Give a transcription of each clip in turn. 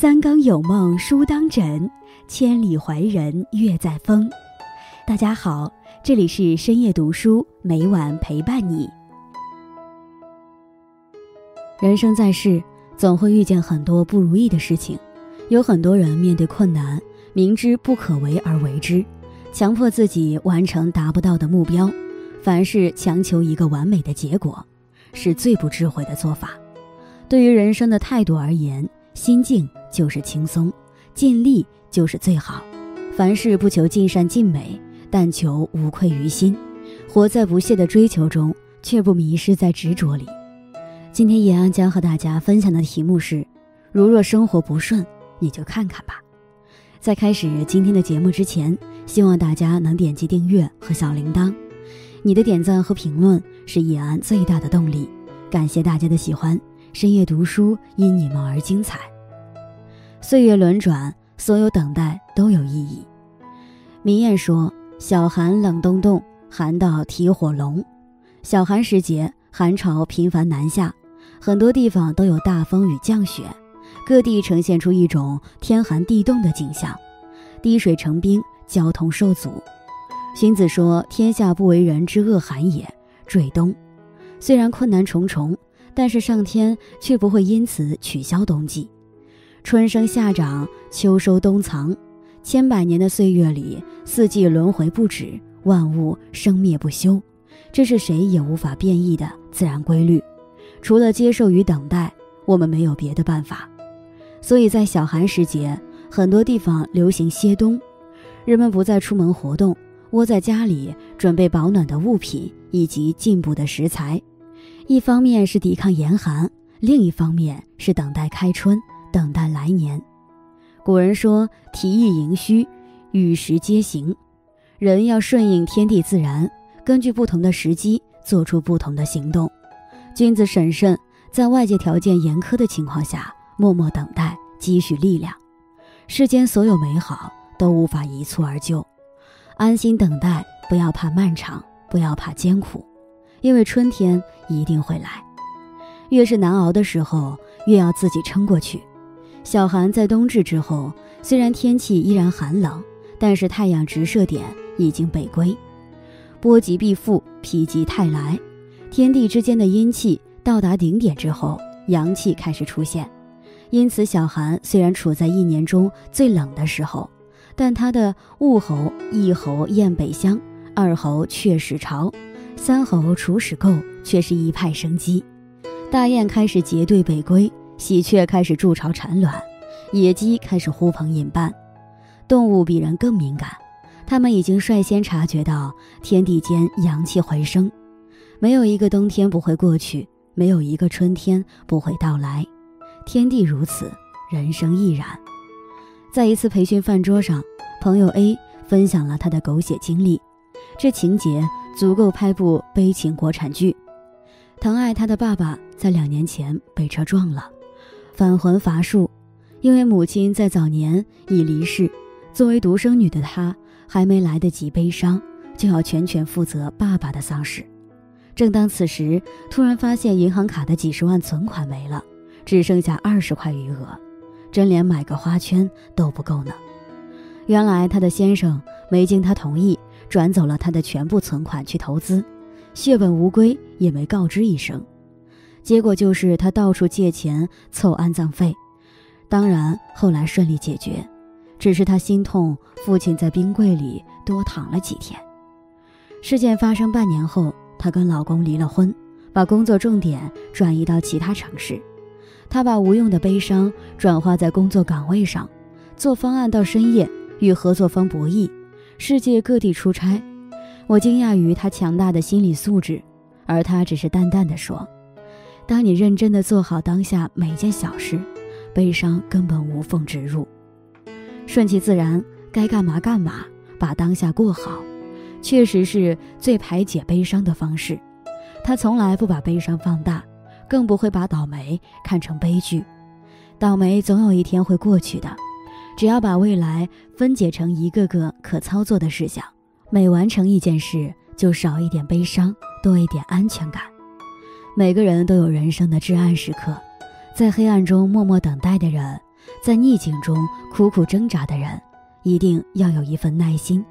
三更有梦书当枕，千里怀人月在风。大家好，这里是深夜读书，每晚陪伴你。人生在世，总会遇见很多不如意的事情，有很多人面对困难，明知不可为而为之，强迫自己完成达不到的目标，凡事强求一个完美的结果，是最不智慧的做法。对于人生的态度而言，心境就是轻松，尽力就是最好。凡事不求尽善尽美，但求无愧于心，活在不懈的追求中，却不迷失在执着里。今天叶安将和大家分享的题目是：如若生活不顺，你就看看吧。在开始今天的节目之前，希望大家能点击订阅和小铃铛。你的点赞和评论是叶安最大的动力。感谢大家的喜欢，深夜读书因你们而精彩。岁月轮转，所有等待都有意义。明艳说：“小寒冷冬冻，寒到体火龙。”小寒时节，寒潮频繁南下。很多地方都有大风雨降雪，各地呈现出一种天寒地冻的景象，滴水成冰，交通受阻。荀子说：“天下不为人之恶寒也，坠冬。”虽然困难重重，但是上天却不会因此取消冬季。春生夏长，秋收冬藏，千百年的岁月里，四季轮回不止，万物生灭不休，这是谁也无法变异的自然规律。除了接受与等待，我们没有别的办法。所以在小寒时节，很多地方流行歇冬，人们不再出门活动，窝在家里准备保暖的物品以及进补的食材。一方面是抵抗严寒，另一方面是等待开春，等待来年。古人说：“体意盈虚，与时皆行。”人要顺应天地自然，根据不同的时机做出不同的行动。君子审慎，在外界条件严苛的情况下，默默等待，积蓄力量。世间所有美好都无法一蹴而就，安心等待，不要怕漫长，不要怕艰苦，因为春天一定会来。越是难熬的时候，越要自己撑过去。小寒在冬至之后，虽然天气依然寒冷，但是太阳直射点已经北归，波及必复，否极泰来。天地之间的阴气到达顶点之后，阳气开始出现，因此小寒虽然处在一年中最冷的时候，但它的物候一候雁北乡，二候雀始巢，三候雏始构，却是一派生机。大雁开始结队北归，喜鹊开始筑巢产卵，野鸡开始呼朋引伴。动物比人更敏感，它们已经率先察觉到天地间阳气回升。没有一个冬天不会过去，没有一个春天不会到来。天地如此，人生亦然。在一次培训饭桌上，朋友 A 分享了他的狗血经历，这情节足够拍部悲情国产剧。疼爱他的爸爸在两年前被车撞了，返魂乏术。因为母亲在早年已离世，作为独生女的她还没来得及悲伤，就要全权负责爸爸的丧事。正当此时，突然发现银行卡的几十万存款没了，只剩下二十块余额，真连买个花圈都不够呢。原来他的先生没经他同意，转走了他的全部存款去投资，血本无归，也没告知一声。结果就是他到处借钱凑安葬费，当然后来顺利解决，只是他心痛父亲在冰柜里多躺了几天。事件发生半年后。她跟老公离了婚，把工作重点转移到其他城市。她把无用的悲伤转化在工作岗位上，做方案到深夜，与合作方博弈，世界各地出差。我惊讶于她强大的心理素质，而她只是淡淡的说：“当你认真的做好当下每件小事，悲伤根本无缝植入，顺其自然，该干嘛干嘛，把当下过好。”确实是最排解悲伤的方式。他从来不把悲伤放大，更不会把倒霉看成悲剧。倒霉总有一天会过去的，只要把未来分解成一个个可操作的。事项，每完成一件事，就少一点悲伤，多一点安全感。每个人都有人生的至暗时刻，在黑暗中默默等待的人，在逆境中苦苦挣扎的人，一定要有一份耐心。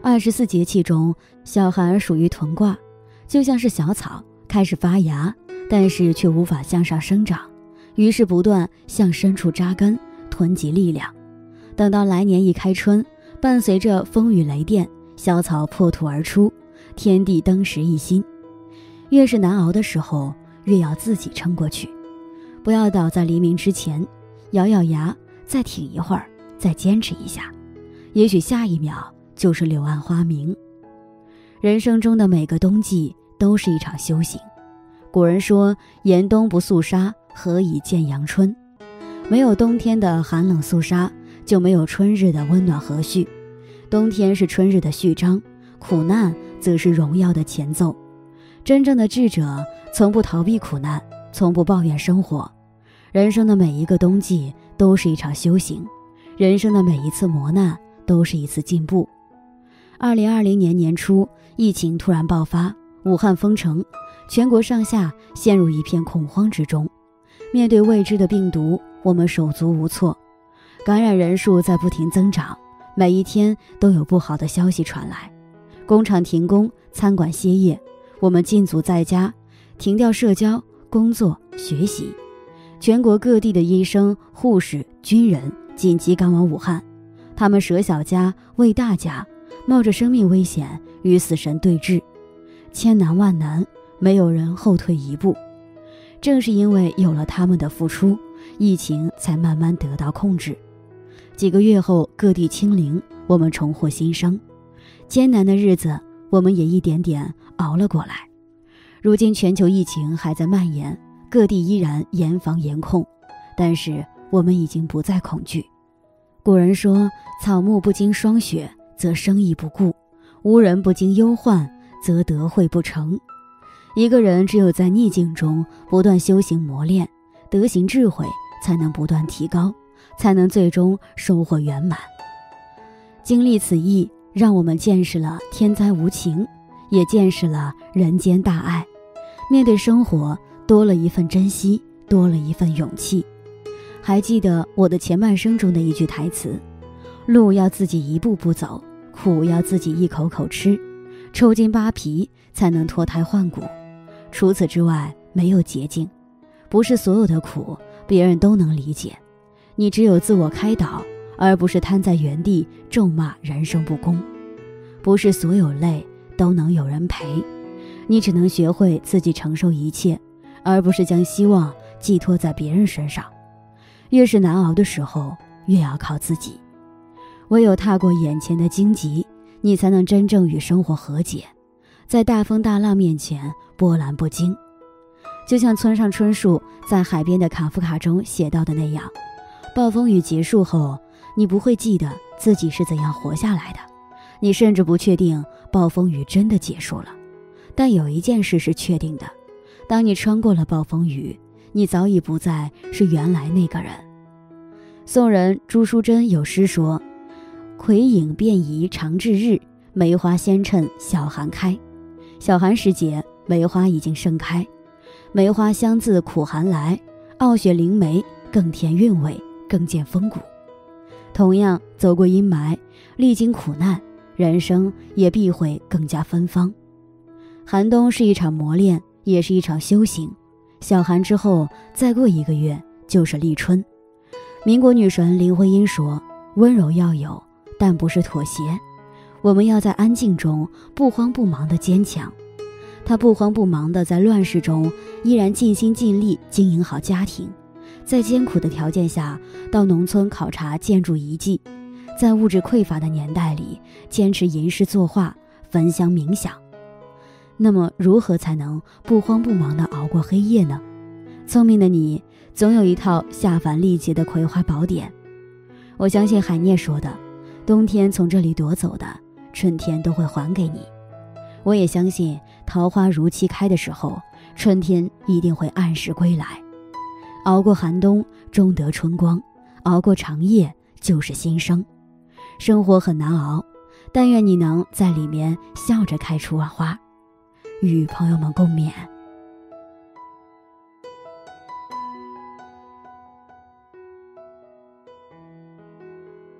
二十四节气中，小寒属于屯卦，就像是小草开始发芽，但是却无法向上生长，于是不断向深处扎根，囤积力量。等到来年一开春，伴随着风雨雷电，小草破土而出，天地登时一新。越是难熬的时候，越要自己撑过去，不要倒在黎明之前，咬咬牙，再挺一会儿，再坚持一下，也许下一秒。就是柳暗花明。人生中的每个冬季都是一场修行。古人说：“严冬不肃杀，何以见阳春？”没有冬天的寒冷肃杀，就没有春日的温暖和煦。冬天是春日的序章，苦难则是荣耀的前奏。真正的智者从不逃避苦难，从不抱怨生活。人生的每一个冬季都是一场修行，人生的每一次磨难都是一次进步。二零二零年年初，疫情突然爆发，武汉封城，全国上下陷入一片恐慌之中。面对未知的病毒，我们手足无措。感染人数在不停增长，每一天都有不好的消息传来：工厂停工，餐馆歇业，我们禁足在家，停掉社交、工作、学习。全国各地的医生、护士、军人紧急赶往武汉，他们舍小家为大家。冒着生命危险与死神对峙，千难万难，没有人后退一步。正是因为有了他们的付出，疫情才慢慢得到控制。几个月后，各地清零，我们重获新生。艰难的日子，我们也一点点熬了过来。如今，全球疫情还在蔓延，各地依然严防严控，但是我们已经不再恐惧。古人说：“草木不经霜雪。”则生意不顾，无人不经忧患，则德慧不成。一个人只有在逆境中不断修行磨练，德行智慧才能不断提高，才能最终收获圆满。经历此役，让我们见识了天灾无情，也见识了人间大爱。面对生活，多了一份珍惜，多了一份勇气。还记得我的前半生中的一句台词：路要自己一步步走。苦要自己一口口吃，抽筋扒皮才能脱胎换骨。除此之外，没有捷径。不是所有的苦别人都能理解，你只有自我开导，而不是瘫在原地咒骂人生不公。不是所有累都能有人陪，你只能学会自己承受一切，而不是将希望寄托在别人身上。越是难熬的时候，越要靠自己。唯有踏过眼前的荆棘，你才能真正与生活和解，在大风大浪面前波澜不惊。就像村上春树在《海边的卡夫卡》中写到的那样，暴风雨结束后，你不会记得自己是怎样活下来的，你甚至不确定暴风雨真的结束了。但有一件事是确定的：当你穿过了暴风雨，你早已不再是原来那个人。宋人朱淑珍有诗说。葵影便移长至日，梅花先趁小寒开。小寒时节，梅花已经盛开。梅花香自苦寒来，傲雪凌梅，更添韵味，更见风骨。同样，走过阴霾，历经苦难，人生也必会更加芬芳。寒冬是一场磨练，也是一场修行。小寒之后，再过一个月就是立春。民国女神林徽因说：“温柔要有。”但不是妥协，我们要在安静中不慌不忙的坚强。她不慌不忙的在乱世中依然尽心尽力经营好家庭，在艰苦的条件下到农村考察建筑遗迹，在物质匮乏的年代里坚持吟诗作画、焚香冥想。那么，如何才能不慌不忙的熬过黑夜呢？聪明的你总有一套下凡历劫的葵花宝典。我相信海涅说的。冬天从这里夺走的，春天都会还给你。我也相信，桃花如期开的时候，春天一定会按时归来。熬过寒冬，终得春光；熬过长夜，就是新生。生活很难熬，但愿你能在里面笑着开出花。与朋友们共勉。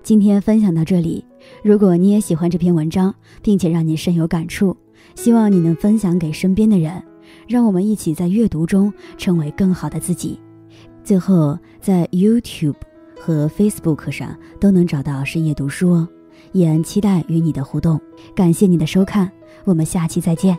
今天分享到这里。如果你也喜欢这篇文章，并且让你深有感触，希望你能分享给身边的人，让我们一起在阅读中成为更好的自己。最后，在 YouTube 和 Facebook 上都能找到深夜读书哦，也期待与你的互动。感谢你的收看，我们下期再见。